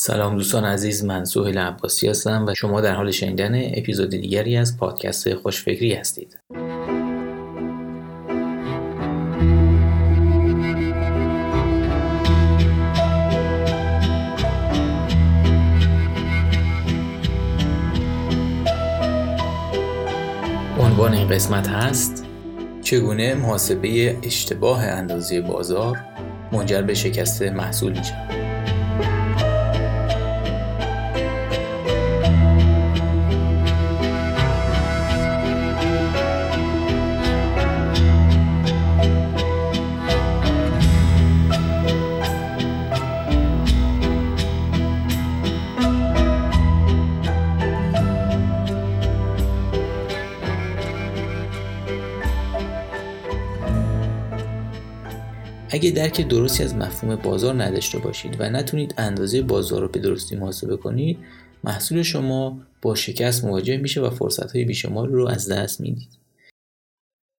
سلام دوستان عزیز من سهیل عباسی هستم و شما در حال شنیدن اپیزود دیگری از پادکست خوشفکری هستید. عنوان این قسمت هست چگونه محاسبه اشتباه اندازه بازار منجر به شکست محصول میشه اگه درک درستی از مفهوم بازار نداشته باشید و نتونید اندازه بازار رو به درستی محاسبه کنید محصول شما با شکست مواجه میشه و فرصت های بیشمار رو از دست می‌دید.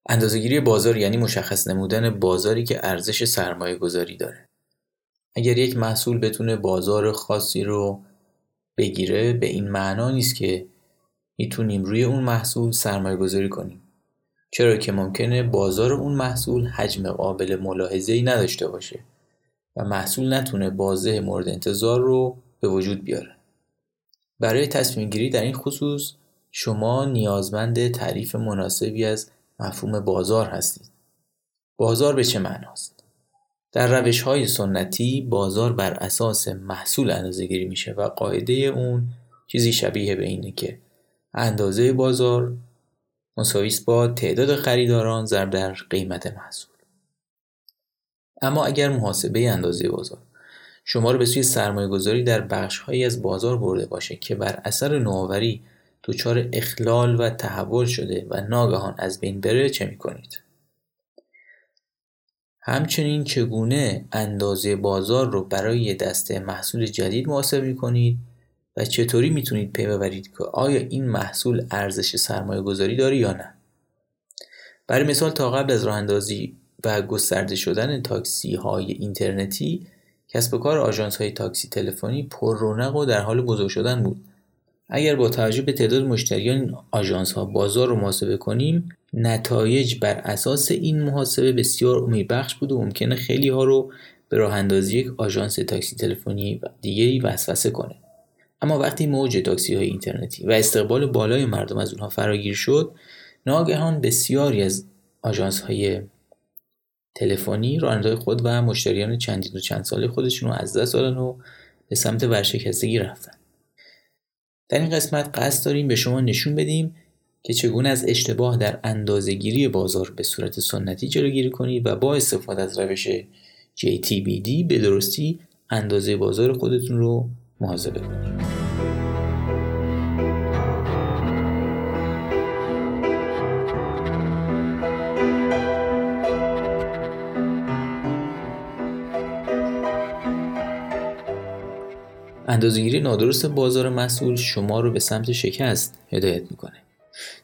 اندازهگیری بازار یعنی مشخص نمودن بازاری که ارزش سرمایه گذاری داره. اگر یک محصول بتونه بازار خاصی رو بگیره به این معنا نیست که می‌تونیم روی اون محصول سرمایه گذاری کنیم. چرا که ممکنه بازار اون محصول حجم قابل ملاحظه ای نداشته باشه و محصول نتونه بازه مورد انتظار رو به وجود بیاره. برای تصمیم گیری در این خصوص شما نیازمند تعریف مناسبی از مفهوم بازار هستید. بازار به چه معناست؟ در روش های سنتی بازار بر اساس محصول اندازه گیری میشه و قاعده اون چیزی شبیه به اینه که اندازه بازار مساوی با تعداد خریداران ضرب در قیمت محصول اما اگر محاسبه اندازه بازار شما رو به سوی سرمایه گذاری در بخش هایی از بازار برده باشه که بر اثر نوآوری دچار اخلال و تحول شده و ناگهان از بین بره چه می کنید؟ همچنین چگونه اندازه بازار رو برای دسته محصول جدید محاسبه می کنید و چطوری می‌تونید پی ببرید که آیا این محصول ارزش سرمایه گذاری داره یا نه؟ برای مثال تا قبل از راه اندازی و گسترده شدن تاکسی های اینترنتی کسب و کار آژانس های تاکسی تلفنی پر رونق و در حال بزرگ شدن بود. اگر با توجه به تعداد مشتریان این آژانس ها بازار رو محاسبه کنیم نتایج بر اساس این محاسبه بسیار امیدبخش بود و ممکنه خیلی ها رو به راه اندازی یک آژانس تاکسی تلفنی دیگری وسوسه کنه. اما وقتی موج تاکسی های اینترنتی و استقبال بالای مردم از اونها فراگیر شد ناگهان بسیاری از آژانس های تلفنی رانندهای خود و مشتریان چندین و چند ساله خودشون رو از دست دادن و به سمت ورشکستگی رفتن. در این قسمت قصد داریم به شما نشون بدیم که چگونه از اشتباه در اندازهگیری بازار به صورت سنتی جلوگیری کنید و با استفاده از روش JTBD به درستی اندازه بازار خودتون رو محاسبه کنیم. اندازهگیری نادرست بازار مسئول شما رو به سمت شکست هدایت می‌کنه.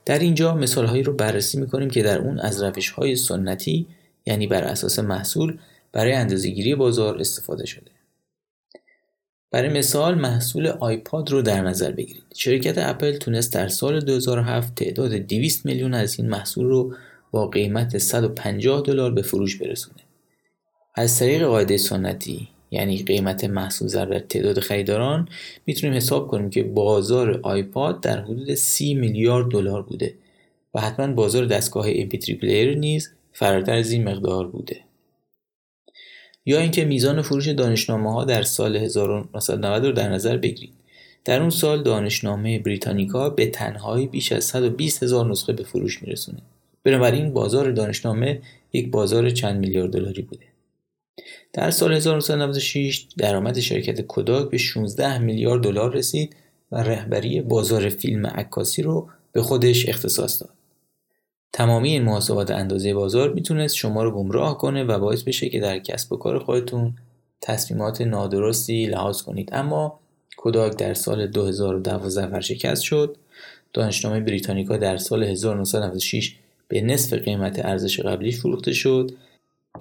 در اینجا مثال هایی رو بررسی می‌کنیم که در اون از روش های سنتی یعنی بر اساس محصول برای اندازهگیری بازار استفاده شده. برای مثال محصول آیپاد رو در نظر بگیرید. شرکت اپل تونست در سال 2007 تعداد 200 میلیون از این محصول رو با قیمت 150 دلار به فروش برسونه. از طریق قاعده سنتی یعنی قیمت محصول ضرب تعداد خریداران می‌تونیم حساب کنیم که بازار آیپاد در حدود 30 میلیارد دلار بوده و حتما بازار دستگاه MP3 پلیر نیز فراتر از این مقدار بوده. یا اینکه میزان فروش دانشنامه ها در سال 1990 رو در نظر بگیرید. در اون سال دانشنامه بریتانیکا به تنهایی بیش از 120 هزار نسخه به فروش میرسونه. بنابراین بازار دانشنامه یک بازار چند میلیارد دلاری بوده. در سال 1996 درآمد شرکت کوداک به 16 میلیارد دلار رسید و رهبری بازار فیلم عکاسی رو به خودش اختصاص داد. تمامی این محاسبات اندازه بازار می‌تونست شما رو گمراه کنه و باعث بشه که در کسب و کار خودتون تصمیمات نادرستی لحاظ کنید. اما کوداک در سال 2012 ورشکست شد. دانشنامه بریتانیکا در سال 1996 به نصف قیمت ارزش قبلی فروخته شد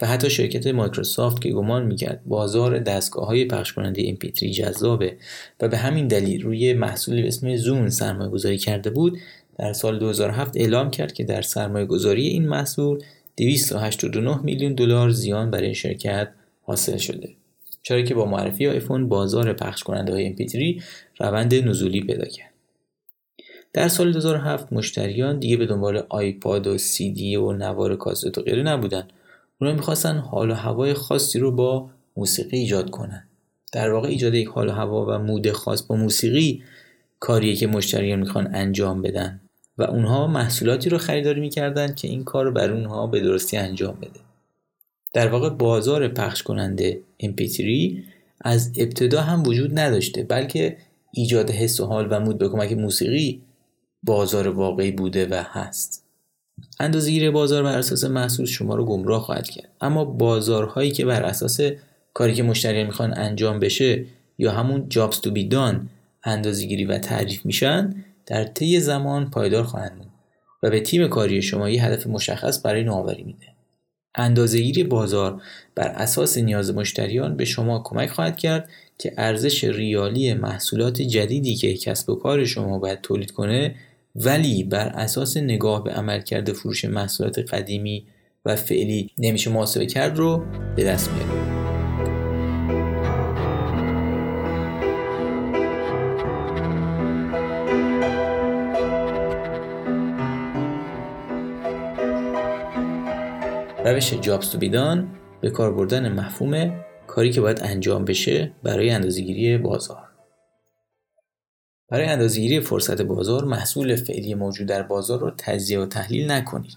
و حتی شرکت مایکروسافت که گمان می‌کرد بازار دستگاه های پخش کننده MP3 جذابه و به همین دلیل روی محصولی به اسم زون سرمایه گذاری کرده بود در سال 2007 اعلام کرد که در سرمایه گذاری این محصول 289 میلیون دلار زیان برای شرکت حاصل شده. چرا که با معرفی آیفون بازار پخش کننده های MP3 روند نزولی پیدا کرد. در سال 2007 مشتریان دیگه به دنبال آیپاد و سی دی و نوار کاست و غیره نبودن. اونا می‌خواستن حال و هوای خاصی رو با موسیقی ایجاد کنن. در واقع ایجاد یک حال و هوا و مود خاص با موسیقی کاریه که مشتریان می‌خوان انجام بدن. و اونها محصولاتی رو خریداری می‌کردن که این کار رو بر اونها به درستی انجام بده. در واقع بازار پخش کننده MP3 از ابتدا هم وجود نداشته بلکه ایجاد حس و حال و مود به کمک موسیقی بازار واقعی بوده و هست. اندازهگیری بازار بر اساس محصول شما رو گمراه خواهد کرد. اما بازارهایی که بر اساس کاری که مشتریان می‌خوان انجام بشه یا همون جابز تو بی دان اندازهگیری و تعریف میشن در طی زمان پایدار خواهند بود و به تیم کاری شما یه هدف مشخص برای نوآوری میده. اندازهگیری بازار بر اساس نیاز مشتریان به شما کمک خواهد کرد که ارزش ریالی محصولات جدیدی که کسب و کار شما باید تولید کنه ولی بر اساس نگاه به عملکرد فروش محصولات قدیمی و فعلی نمیشه محاسبه کرد رو به دست میاره روش جابز تو بیدان به کار بردن مفهوم کاری که باید انجام بشه برای اندازهگیری بازار. برای اندازهگیری فرصت بازار محصول فعلی موجود در بازار رو تجزیه و تحلیل نکنید.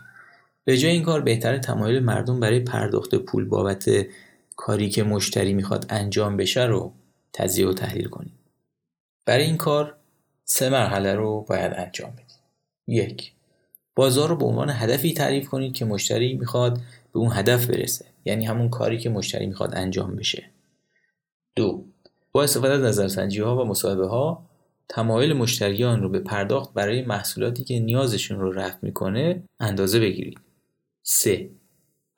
به جای این کار بهتر تمایل مردم برای پرداخت پول بابت کاری که مشتری می‌خواد انجام بشه رو تجزیه و تحلیل کنید. برای این کار سه مرحله رو باید انجام بدید. یک بازار رو به عنوان هدفی تعریف کنید که مشتری می‌خواد به اون هدف برسه. یعنی همون کاری که مشتری می‌خواد انجام بشه. دو با استفاده از نظرسنجی ها و مصاحبه ها تمایل مشتریان رو به پرداخت برای محصولاتی که نیازشون رو رفع می‌کنه اندازه بگیرید. 3.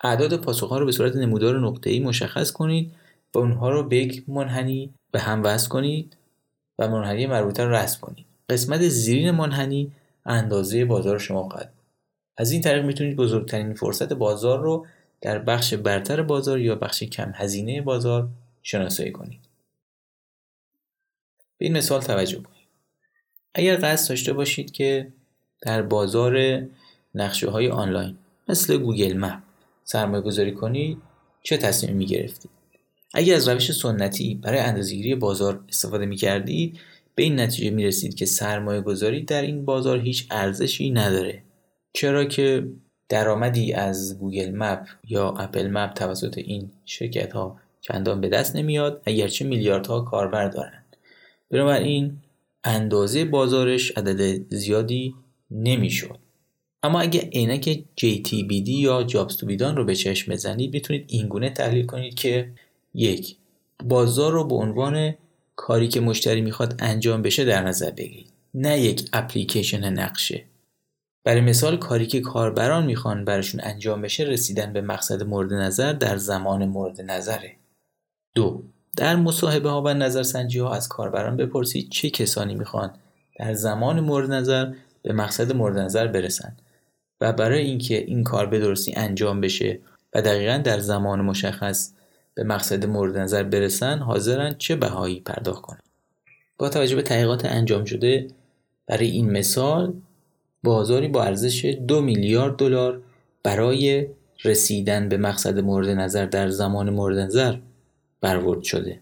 اعداد پاسخ ها رو به صورت نمودار نقطه‌ای مشخص کنید و اونها رو به یک منحنی به هم وصل کنید و منحنی مربوطه رو رسم کنید. قسمت زیرین منحنی اندازه بازار شما خواهد از این طریق می‌تونید بزرگترین فرصت بازار رو در بخش برتر بازار یا بخش کم هزینه بازار شناسایی کنید. به این مثال توجه کنید. اگر قصد داشته باشید که در بازار نقشه های آنلاین مثل Google Map سرمایه گذاری کنید چه تصمیمی می گرفتید؟ اگر از روش سنتی برای اندازهگیری بازار استفاده می کردید به این نتیجه می رسید که سرمایه گذاری در این بازار هیچ ارزشی نداره چرا که درآمدی از Google Map یا Apple Map توسط این شرکت ها چندان به دست نمیاد اگرچه میلیاردها کاربر دارند. بنابراین اندازه بازارش عدد زیادی نمی‌شد. اما اگه عینک JTBD یا جابز تو بیدان رو به چشم بزنید می‌تونید اینگونه تحلیل کنید که یک بازار رو به عنوان کاری که مشتری می‌خواد انجام بشه در نظر بگیرید. نه یک اپلیکیشن نقشه. برای مثال کاری که کاربران می‌خوان براشون انجام بشه رسیدن به مقصد مورد نظر در زمان مورد نظره. دو در مصاحبه ها و نظرسنجی ها از کاربران بپرسید چه کسانی می‌خوان در زمان مورد نظر به مقصد مورد نظر برسن و برای اینکه این کار به درستی انجام بشه و دقیقا در زمان مشخص به مقصد مورد نظر برسن حاضرن چه بهایی پرداخت کنند با توجه به تحقیقات انجام شده برای این مثال بازاری با ارزش دو میلیارد دلار برای رسیدن به مقصد مورد نظر در زمان مورد نظر برورد شده.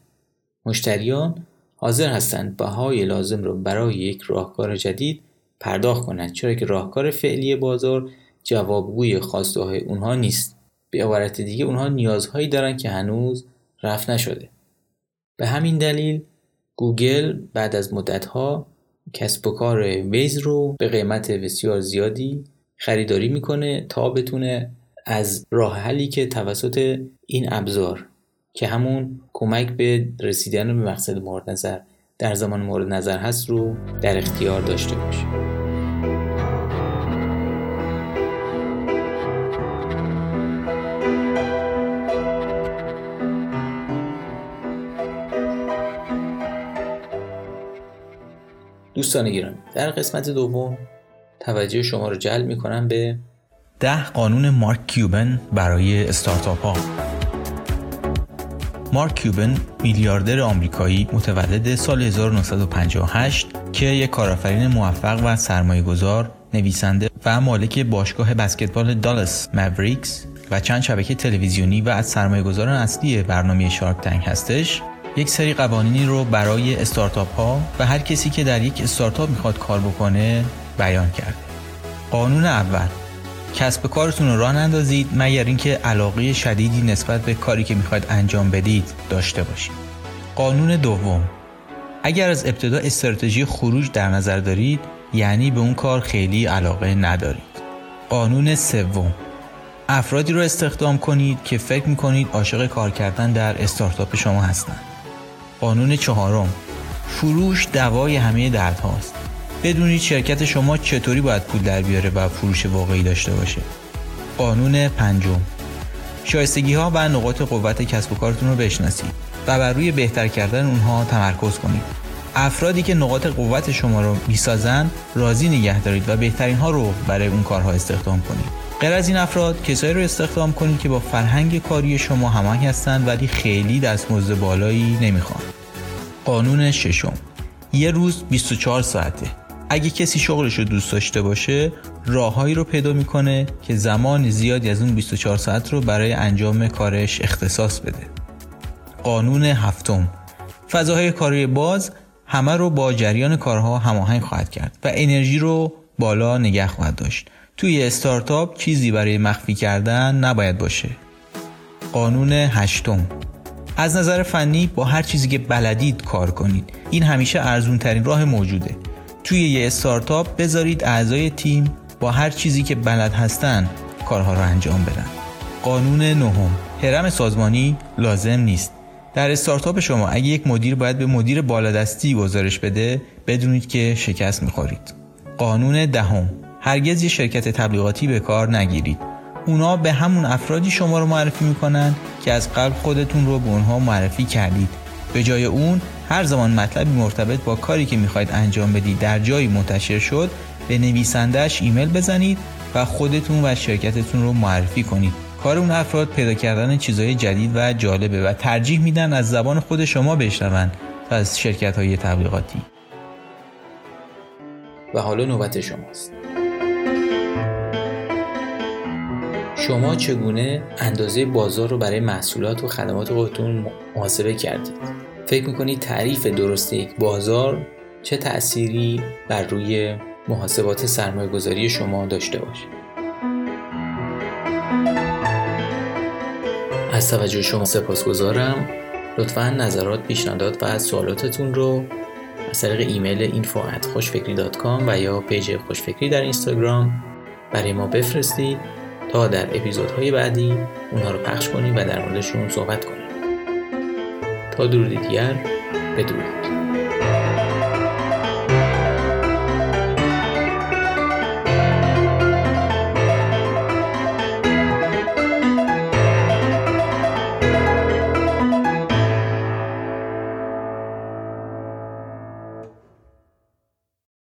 مشتریان حاضر هستند بهای لازم را برای یک راهکار جدید پرداخت کنند چرا که راهکار فعلی بازار جوابگوی خواسته اونها نیست. به عبارت دیگه اونها نیازهایی دارن که هنوز رفت نشده. به همین دلیل گوگل بعد از مدتها کسب و کار ویز رو به قیمت بسیار زیادی خریداری می‌کنه تا بتونه از راه حلی که توسط این ابزار که همون کمک به رسیدن به مقصد مورد نظر در زمان مورد نظر هست رو در اختیار داشته باشه. دوستان گرامی در قسمت دوم توجه شما رو جلب می‌کنم به ده قانون مارک کیوبن برای استارتاپ ها. مارک کیوبن میلیاردر آمریکایی متولد سال 1958 که یک کارآفرین موفق و سرمایه گذار نویسنده و مالک باشگاه بسکتبال دالس ماوریکس و چند شبکه تلویزیونی و از سرمایه گذاران اصلی برنامه شارک تنگ هستش. یک سری قوانینی رو برای استارتاپ ها و هر کسی که در یک استارتاپ می‌خواد کار بکنه بیان کرده قانون اول کسب کارتون رو راه نندازید مگر اینکه علاقه شدیدی نسبت به کاری که می‌خواید انجام بدید داشته باشید. قانون دوم اگر از ابتدا استراتژی خروج در نظر دارید یعنی به اون کار خیلی علاقه ندارید. قانون سوم افرادی رو استخدام کنید که فکر می‌کنید عاشق کار کردن در استارتاپ شما هستند قانون چهارم. فروش دوای همه درد هاست بدونید شرکت شما چطوری باید پول در بیاره و فروش واقعی داشته باشه. قانون پنجم. شایستگی ها و نقاط قوت کسب و کارتون رو بشناسید و بر روی بهتر کردن اونها تمرکز کنید. افرادی که نقاط قوت شما رو می‌سازن راضی نگه دارید و بهترین ها رو برای اون کارها استخدام کنید. غیر از این افراد کسایی رو استخدام کنید که با فرهنگ کاری شما هماهنگ هستند ولی خیلی دستمزد بالایی نمی‌خوان. قانون ششم. یه روز 24 ساعته. اگه کسی شغلش رو دوست داشته باشه راههایی رو پیدا می‌کنه که زمان زیادی از اون 24 ساعت رو برای انجام کارش اختصاص بده. قانون هفتم. فضاهای کاری باز همه رو با جریان کارها هماهنگ خواهد کرد و انرژی رو بالا نگه خواهد داشت. توی استارتاپ چیزی برای مخفی کردن نباید باشه. قانون هشتم. از نظر فنی با هر چیزی که بلدید کار کنید. این همیشه ارزون ترین راه موجوده. توی یه استارتاپ بذارید اعضای تیم با هر چیزی که بلد هستن کارها رو انجام بدن. قانون نهم. هرم سازمانی لازم نیست. در استارتاپ شما اگه یک مدیر باید به مدیر بالادستی گزارش بده بدونید که شکست می‌خورید. قانون دهم. هرگز یه شرکت تبلیغاتی به کار نگیرید. اونا به همون افرادی شما رو معرفی می‌کنن که از قبل خودتون رو به اونها معرفی کردید. به جای اون هر زمان مطلبی مرتبط با کاری که می‌خواید انجام بدید در جایی منتشر شد به نویسندهش ایمیل بزنید و خودتون و شرکتتون رو معرفی کنید. کار اون افراد پیدا کردن چیزهای جدید و جالبه و ترجیح میدن از زبان خود شما بشنون و از شرکت های تبلیغاتی. و حالا نوبت شماست. شما چگونه اندازه بازار رو برای محصولات و خدمات خودتون محاسبه کردید؟ فکر می‌کنید تعریف درست یک بازار چه تأثیری بر روی محاسبات سرمایه گذاری شما داشته باشه؟ از توجه شما سپاسگزارم. لطفا نظرات پیشنهادات و سوالاتتون رو از طریق ایمیل info خوشفکری و یا پیج خوشفکری در اینستاگرام برای ما بفرستید. تا در اپیزودهای بعدی اونها رو پخش کنیم و در موردشون صحبت کنیم. تا درودی دیگر بدرود.